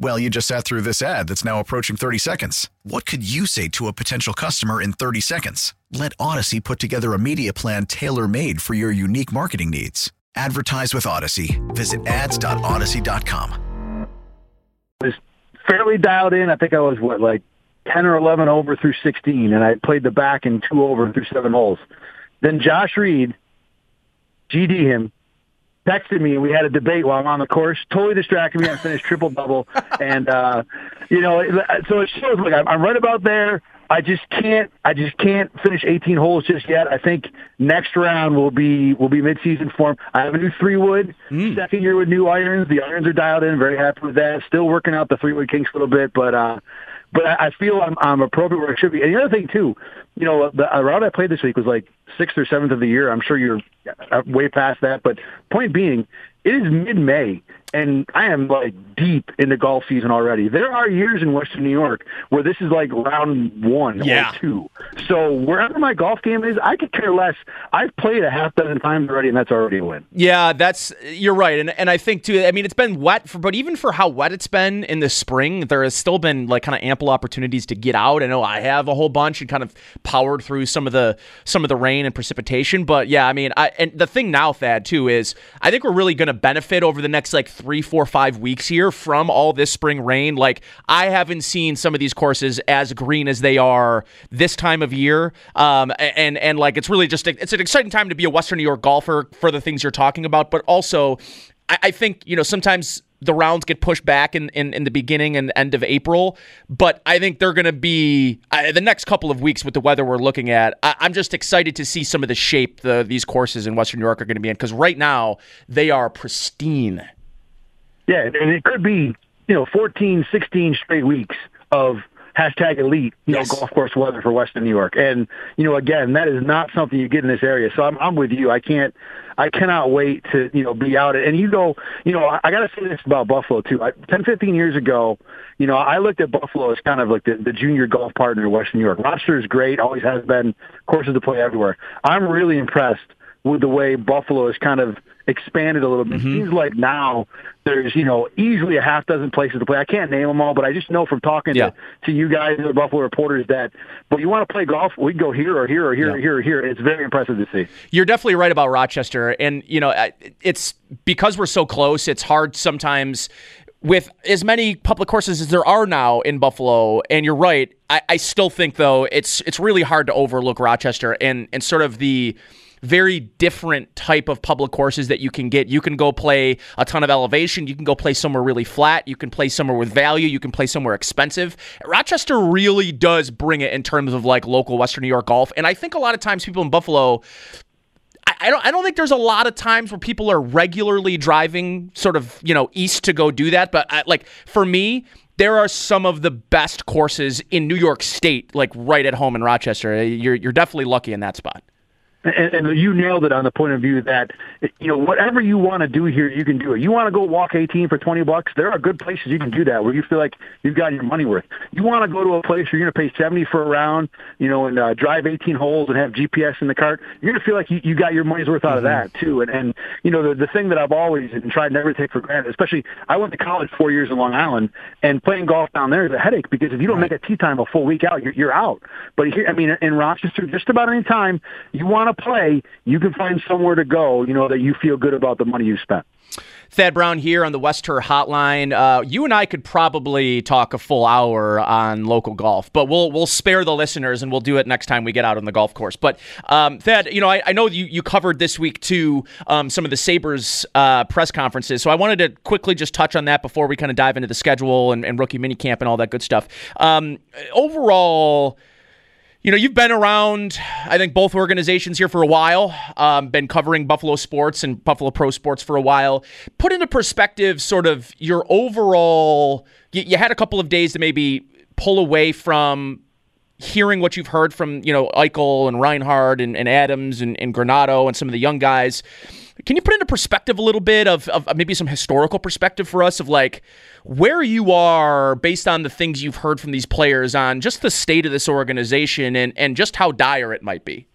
Well, you just sat through this ad that's now approaching 30 seconds. What could you say to a potential customer in 30 seconds? Let Audacy put together a media plan tailor made for your unique marketing needs. Advertise with Audacy. Visit ads.audacy.com. was fairly dialed in. I think I was what like ten or eleven over through sixteen, and I played the back in two over through seven holes. Then Josh Reed, GD him, texted me, and we had a debate while I'm on the course. Totally distracted me. I finished triple double, and uh, you know, so it shows. Like I'm right about there. I just can't. I just can't finish 18 holes just yet. I think next round will be will be midseason form. I have a new three wood, Mm. second year with new irons. The irons are dialed in. Very happy with that. Still working out the three wood kinks a little bit, but uh, but I, I feel I'm I'm appropriate where I should be. And the other thing too, you know, the round I played this week was like sixth or seventh of the year. I'm sure you're uh, way past that, but point being, it is mid May. And I am like deep into golf season already. There are years in Western New York where this is like round one Yeah. or two. So wherever my golf game is, I could care less. I've played a half dozen times already, and that's already a win. Yeah, that's you're right, and and I think too. I mean, it's been wet, for, but even for how wet it's been in the spring, there has still been like kind of ample opportunities to get out. I know I have a whole bunch and kind of powered through some of the some of the rain and precipitation, but yeah, I mean, I and the thing now, Thad, too, is I think we're really going to benefit over the next like three, four, five weeks here from all this spring rain. Like I haven't seen some of these courses as green as they are this time of year, um, and and like it's really just it's an exciting time to be a Western New York golfer for the things you're talking about, but also I, I think you know sometimes the rounds get pushed back in, in, in the beginning and end of April, but I think they're going to be uh, the next couple of weeks with the weather we're looking at. I, I'm just excited to see some of the shape the, these courses in Western New York are going to be in because right now they are pristine. Yeah, and it could be, you know, 14, 16 straight weeks of hashtag elite, you Yes. know, golf course weather for Western New York. And, you know, again, that is not something you get in this area. So I'm, I'm with you. I can't, I cannot wait to, you know, be out. It and you know, you know, I, I got to say this about Buffalo too. I, 10, 15 years ago, you know, I looked at Buffalo as kind of like the, the junior golf partner in Western New York. Rochester is great, always has been, courses to play everywhere. I'm really impressed with the way Buffalo has kind of expanded a little bit. It seems like now there's, you know, easily a half dozen places to play. I can't name them all, but I just know from talking Yeah. to, to you guys, the Buffalo reporters, that, but you want to play golf, we go here or here or here or here or here. It's very impressive to see. You're definitely right about Rochester, and you know it's because we're so close. It's hard sometimes with as many public courses as there are now in Buffalo. And you're right. I, I still think though it's it's really hard to overlook Rochester and and sort of the very different type of public courses that you can get. You can go play a ton of elevation. You can go play somewhere really flat. You can play somewhere with value. You can play somewhere expensive. Rochester really does bring it in terms of like local Western New York golf. And I think a lot of times people in Buffalo I, don't I don't think there's a lot of times where people are regularly driving sort of you know east to go do that. But I, like for me, there are some of the best courses in New York State, like right at home in Rochester. You're you're definitely lucky in that spot. And, and you nailed it on the point of view that you know whatever you want to do here, you can do it. You want to go walk 18 for 20 bucks? There are good places you can do that where you feel like you've gotten your money worth. You want to go to a place where you're going to pay 70 for a round, you know, and uh, drive 18 holes and have GPS in the cart. You're going to feel like you, you got your money's worth out of that too. And and you know the the thing that I've always and tried never to take for granted, especially I went to college four years in Long Island, and playing golf down there is a headache because if you don't make a tee time a full week out, you're you're out. But here, I mean, in Rochester, just about any time you want to play, you can find somewhere to go. You know that you feel good about the money you spent. Thad Brown here on the West Her Hotline. Uh, you and I could probably talk a full hour on local golf, but we'll we'll spare the listeners and we'll do it next time we get out on the golf course. But um, Thad, you know, I, I, know you, you covered this week too um, some of the Sabres uh, press conferences, so I wanted to quickly just touch on that before we kind of dive into the schedule and, and rookie minicamp and all that good stuff. Um, overall you know, you've been around, I think, both organizations here for a while, um, been covering Buffalo sports and Buffalo pro sports for a while. Put into perspective sort of your overall, you, you had a couple of days to maybe pull away from hearing what you've heard from, you know, Eichel and Reinhart and, and Adams and, and Granato and some of the young guys. Can you put into perspective a little bit of, of maybe some historical perspective for us of like where you are based on the things you've heard from these players on just the state of this organization and, and just how dire it might be?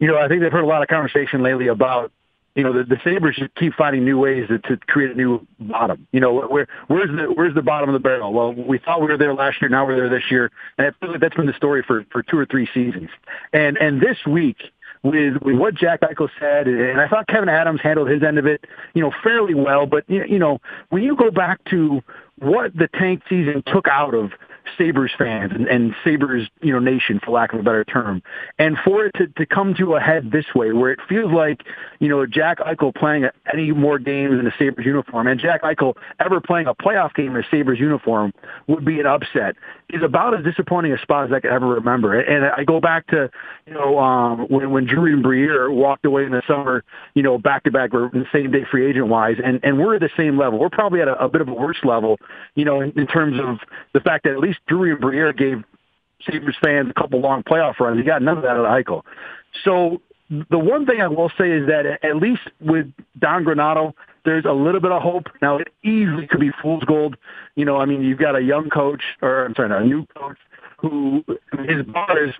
You know, I think they've heard a lot of conversation lately about you know, the, the Sabres should keep finding new ways to, to create a new bottom. You know, where where's the where's the bottom of the barrel? Well, we thought we were there last year, now we're there this year, and I feel like that's been the story for for two or three seasons. And and this week, with with what Jack Eichel said, and I thought Kevyn Adams handled his end of it, you know, fairly well. But you know, when you go back to what the tank season took out of Sabres fans and, and Sabres, you know, nation, for lack of a better term. And for it to, to come to a head this way, where it feels like, you know, Jack Eichel playing any more games in a Sabres uniform and Jack Eichel ever playing a playoff game in a Sabres uniform would be an upset is about as disappointing a spot as I could ever remember. And I go back to, you know, um, when, when Drew Briere walked away in the summer, you know, back to back, we're the same day free agent wise, and, and we're at the same level. We're probably at a, a bit of a worse level, you know, in, in terms of the fact that at least Drew Briere gave Sabres fans a couple long playoff runs. He got none of that of Eichel. So the one thing I will say is that at least with Don Granato, there's a little bit of hope. Now it easily could be fool's gold. You know, I mean, you've got a young coach, or I'm sorry, not a new coach, who his bar is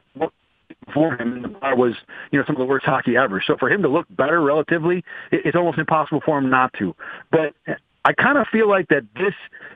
for him, and the bar was, you know, some of the worst hockey ever. So for him to look better relatively, it's almost impossible for him not to. But I kind of feel like that this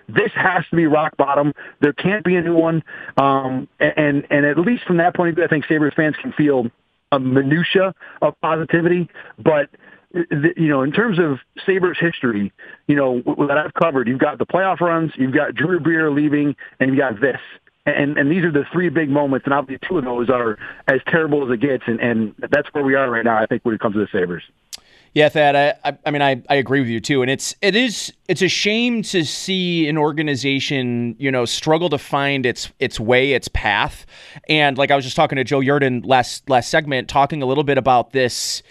this has to be rock bottom. There can't be a new one, um, and and at least from that point of view, I think Sabres fans can feel a minutia of positivity. But you know, in terms of Sabres history, you know that I've covered, you've got the playoff runs, you've got Drew Briere leaving, and you've got this. And, and these are the three big moments, and obviously two of those are as terrible as it gets, and, and that's where we are right now. I think when it comes to the Sabres. Yeah, Thad. I, I, mean, I, I agree with you too, and it's it is it's a shame to see an organization, you know, struggle to find its its way, its path. And like I was just talking to Joe Yerdon last last segment, talking a little bit about this.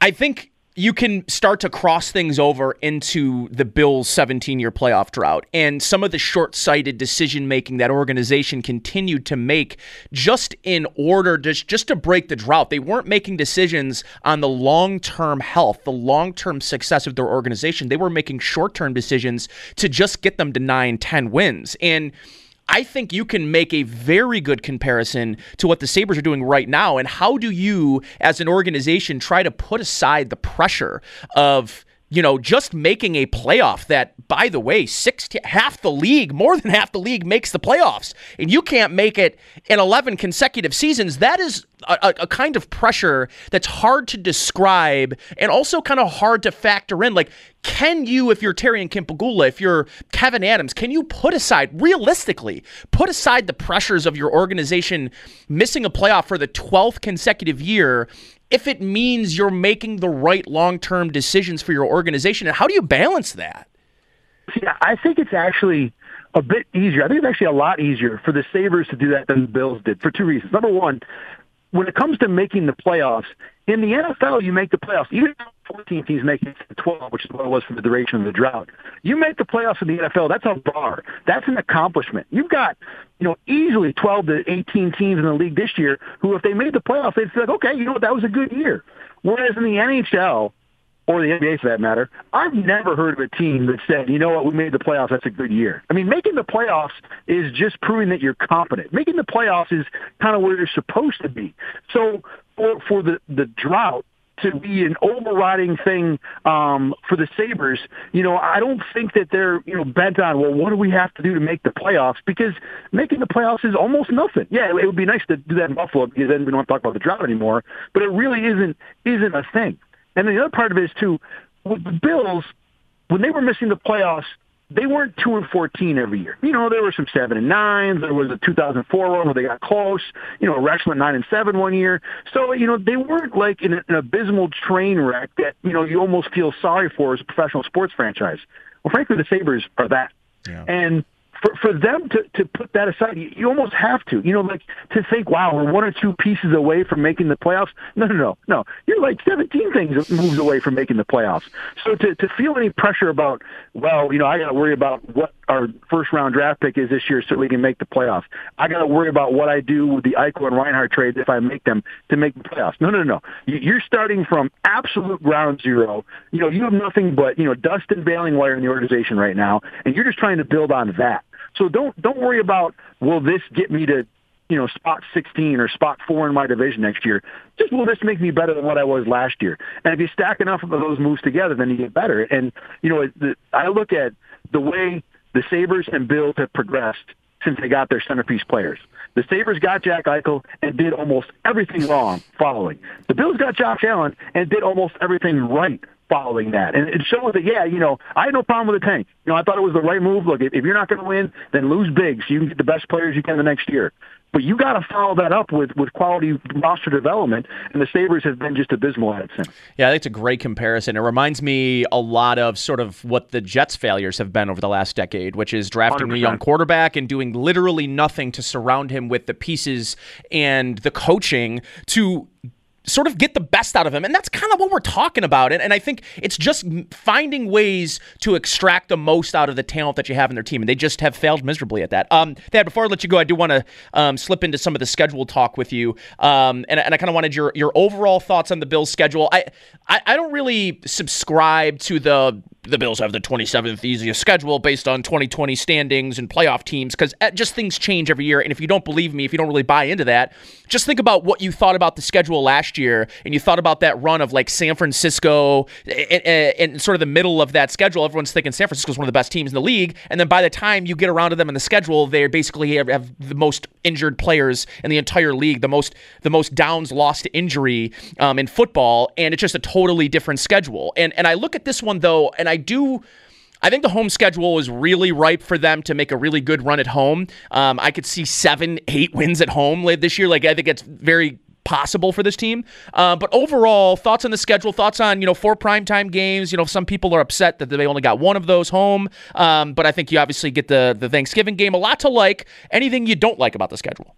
I think you can start to cross things over into the Bills' 17 year playoff drought and some of the short sighted decision making that organization continued to make just in order to, just to break the drought. They weren't making decisions on the long term health, the long term success of their organization. They were making short term decisions to just get them to 9, 10 wins. And I think you can make a very good comparison to what the Sabres are doing right now. And how do you, as an organization, try to put aside the pressure of you know, just making a playoff that, by the way, six half the league, more than half the league makes the playoffs, and you can't make it in 11 consecutive seasons. That is a, a, kind of pressure that's hard to describe and also kind of hard to factor in. Like, can you, if you're Terry and Kim Pegula, if you're Kevyn Adams, can you put aside, realistically, put aside the pressures of your organization missing a playoff for the 12th consecutive year if it means you're making the right long term decisions for your organization? And how do you balance that? Yeah, I think it's actually a bit easier. I think it's actually a lot easier for the Sabres to do that than the Bills did for two reasons. Number one, when it comes to making the playoffs, in the NFL, you make the playoffs. Even 14 teams make it to 12, which is what it was for the duration of the drought. You make the playoffs in the NFL. That's a bar. That's an accomplishment. You've got, you know, easily 12 to 18 teams in the league this year who, if they made the playoffs, they'd be like, okay, you know what, that was a good year. Whereas in the NHL, or the NBA for that matter, I've never heard of a team that said, you know what, we made the playoffs, that's a good year. I mean, making the playoffs is just proving that you're competent. Making the playoffs is kind of where you're supposed to be. So for, for the, the drought, to be an overriding thing um, for the Sabres, you know, I don't think that they're, you know, bent on, well, what do we have to do to make the playoffs? Because making the playoffs is almost nothing. Yeah, it would be nice to do that in Buffalo because then we don't have to talk about the drought anymore. But it really isn't isn't a thing. And then the other part of it is too, with the Bills, when they were missing the playoffs, they weren't two and fourteen every year. You know, there were some seven and nines. There was a 2004 one where they got close. You know, Rex went nine and seven one year. So you know, they weren't like in an abysmal train wreck that you know you almost feel sorry for as a professional sports franchise. Well, frankly, the Sabres are that. Yeah. And for for them to to put that aside, you, you almost have to. You know, like to think, wow, we're one or two pieces away from making the playoffs. No, no, no, no. You're like 17 things moves away from making the playoffs. So to to feel any pressure about, well, you know, I got to worry about what our first round draft pick is this year so we can make the playoffs. I got to worry about what I do with the Eichel and Reinhart trades if I make them to make the playoffs. No, no, no. You're starting from absolute ground zero. You know, you have nothing but you know dust and bailing wire in the organization right now, and you're just trying to build on that. So don't don't worry about will this get me to you know spot 16 or spot four in my division next year. Just will this make me better than what I was last year? And if you stack enough of those moves together, then you get better. And you know, I look at the way the Sabres and Bills have progressed since they got their centerpiece players. The Sabres got Jack Eichel and did almost everything wrong following. The Bills got Josh Allen and did almost everything right following that. And it shows that, yeah, you know, I had no problem with the tank. You know, I thought it was the right move. Look, if, if you're not going to win, then lose big so you can get the best players you can the next year. But you got to follow that up with, with quality roster development, and the Sabres have been just abysmal at it since. Yeah, I think it's a great comparison. It reminds me a lot of sort of what the Jets' failures have been over the last decade, which is drafting 100%. a young quarterback and doing literally nothing to surround him with the pieces and the coaching to sort of get the best out of him. And that's kind of what we're talking about. And, and I think it's just finding ways to extract the most out of the talent that you have in their team. And they just have failed miserably at that. Um, Thad, before I let you go, I do want to um, slip into some of the schedule talk with you. Um, and, and I kind of wanted your, your overall thoughts on the Bills schedule. I, I, I don't really subscribe to the the Bills have the 27th easiest schedule based on 2020 standings and playoff teams because uh, just things change every year. And if you don't believe me, if you don't really buy into that, just think about what you thought about the schedule last year and you thought about that run of like San Francisco and, and sort of the middle of that schedule. Everyone's thinking San Francisco is one of the best teams in the league. And then by the time you get around to them in the schedule, they basically have, have the most injured players in the entire league, the most the most downs lost to injury um, in football. And it's just a totally different schedule. And, and I look at this one though, and I I do. I think the home schedule is really ripe for them to make a really good run at home. Um, I could see seven, eight wins at home late this year. Like I think it's very possible for this team. Uh, but overall, thoughts on the schedule, thoughts on, you know, four primetime games. You know, some people are upset that they only got one of those home. Um, but I think you obviously get the, the Thanksgiving game. A lot to like. Anything you don't like about the schedule?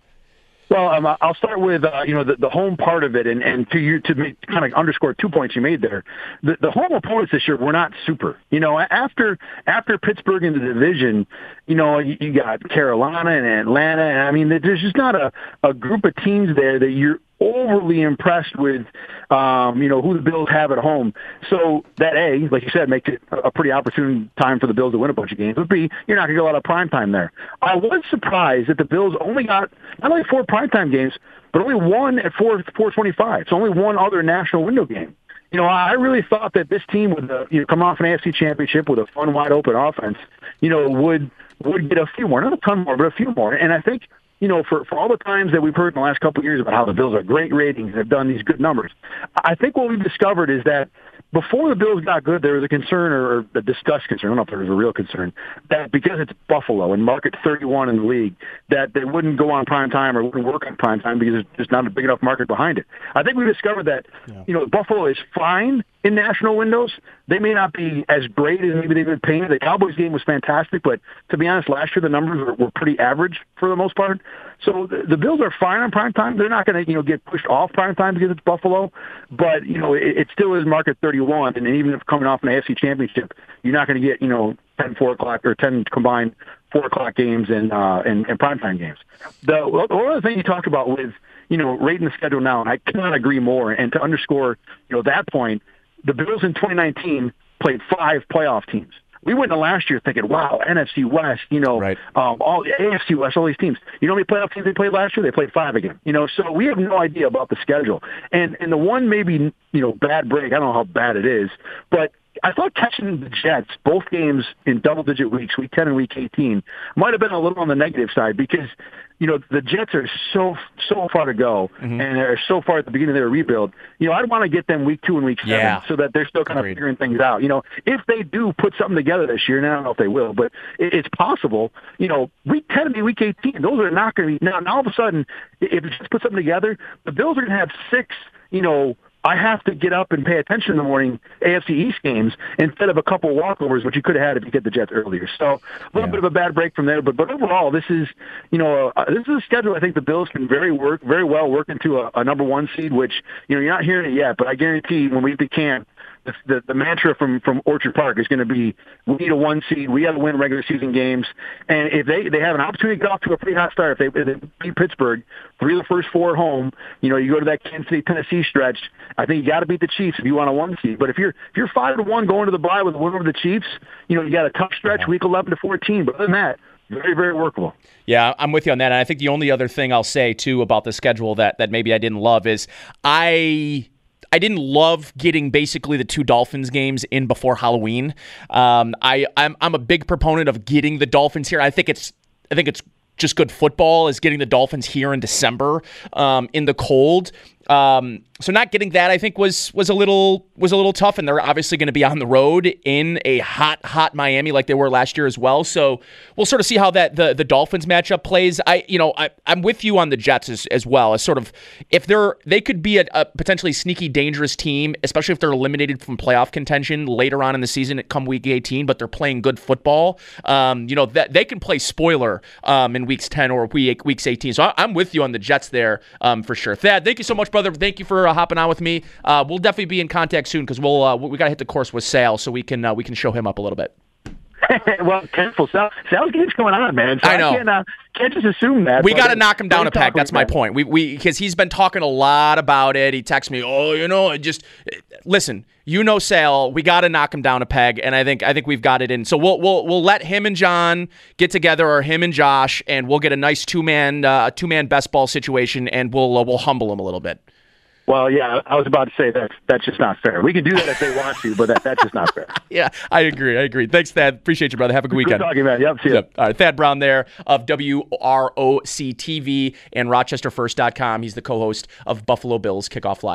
Well, um, I'll start with uh, you know the, the home part of it, and, and to you to make, kind of underscore two points you made there. The, the home opponents this year were not super. You know, after after Pittsburgh in the division, you know you, you got Carolina and Atlanta, and I mean there's just not a a group of teams there that you're overly impressed with, um, you know, who the Bills have at home. So that A, like you said, makes it a pretty opportune time for the Bills to win a bunch of games. But B, you're not going to get a lot of prime time there. I was surprised that the Bills only got not only four primetime games, but only one at four four twenty five. So only one other national window game. You know, I really thought that this team would, uh, you know, come off an AFC championship with a fun, wide open offense, you know, would would get a few more, not a ton more, but a few more. And I think you know, for, for all the times that we've heard in the last couple of years about how the Bills are great ratings and have done these good numbers, I think what we've discovered is that before the Bills got good, there was a concern or a discussed concern. I don't know if there was a real concern that because it's Buffalo and market 31 in the league, that they wouldn't go on prime time or wouldn't work on prime time because there's just not a big enough market behind it. I think we discovered that yeah. you know Buffalo is fine in national windows. They may not be as great as maybe they've been painted. The Cowboys game was fantastic, but to be honest, last year the numbers were, were pretty average for the most part. So the, the Bills are fine on prime time. They're not going to you know get pushed off prime time because it's Buffalo, but you know it, it still is market 31, and even if coming off an AFC championship, you're not going to get you know 10 four o'clock or 10 combined four o'clock games and uh and, and primetime games. The, the other thing you talked about with you know rating the schedule now, and I cannot agree more. And to underscore you know that point, the Bills in 2019 played five playoff teams. we went to last year thinking, wow, NFC West, you know, right. um, all AFC West, all these teams. You know how many playoff teams they played last year? They played five again. You know, so we have no idea about the schedule. And and the one maybe you know bad break. I don't know how bad it is, but I thought catching the Jets both games in double digit weeks, week 10 and week 18, might have been a little on the negative side because, you know, the Jets are so, so far to go mm-hmm. and they're so far at the beginning of their rebuild. You know, I'd want to get them week two and week seven yeah. so that they're still kind Agreed. of figuring things out. You know, if they do put something together this year, and I don't know if they will, but it's possible, you know, week 10 and week 18, those are not going to be, now, now all of a sudden, if it just put something together, the Bills are going to have six, you know, I have to get up and pay attention in the morning AFC East games instead of a couple walkovers, which you could have had if you get the Jets earlier. So a little yeah. bit of a bad break from there, but but overall, this is you know uh, this is a schedule I think the Bills can very work very well work into a, a number one seed, which you know you're not hearing it yet, but I guarantee when we can the, the, the mantra from, from Orchard Park is going to be we need a one seed. We got to win regular season games. And if they, they have an opportunity to get off to a pretty hot start, if they, if they beat Pittsburgh, three of the first four at home, you know, you go to that Kansas City, Tennessee stretch, I think you got to beat the Chiefs if you want a one seed. But if you're if you're five to one going to the bye with a win over the Chiefs, you know, you got a tough stretch, uh-huh. week 11 to 14. But other than that, very, very workable. Yeah, I'm with you on that. And I think the only other thing I'll say too about the schedule that that maybe I didn't love is I I didn't love getting basically the two Dolphins games in before Halloween. Um, I I'm, I'm a big proponent of getting the Dolphins here. I think it's I think it's just good football is getting the Dolphins here in December um, in the cold. Um, so not getting that I think was was a little was a little tough, and they're obviously going to be on the road in a hot hot Miami like they were last year as well. So we'll sort of see how that the the Dolphins matchup plays. I you know I I'm with you on the Jets as, as well as sort of if they're they could be a, a potentially sneaky dangerous team, especially if they're eliminated from playoff contention later on in the season at come week 18, but they're playing good football. Um, you know that they can play spoiler um, in weeks 10 or week weeks 18. So I, am with you on the Jets there um, for sure. Thad, thank you so much, brother. Thank you for uh, hopping on with me. Uh, we'll definitely be in contact soon because we'll uh, we got to hit the course with Sal so we can uh, we can show him up a little bit. well, careful. Sal, Sal's game's going on, man. So I know. I can't, uh, can't just assume that. We got to knock him down a peg. That's my point. We we because he's been talking a lot about it. He texts me, oh, you know, I just listen. You know, Sal. We got to knock him down a peg, and I think I think we've got it in. So we'll we'll we'll let him and John get together, or him and Josh, and we'll get a nice two man uh, two man best ball situation, and we'll uh, we'll humble him a little bit. Well, yeah, I was about to say that that's just not fair. We can do that if they want to, but that, that's just not fair. yeah, I agree. I agree. Thanks, Thad. Appreciate you, brother. Have a good weekend. Good talking, man. Yep, see. Yep. All right, Thad Brown there of WROC TV and RochesterFirst.com. He's the co-host of Buffalo Bills Kickoff Live.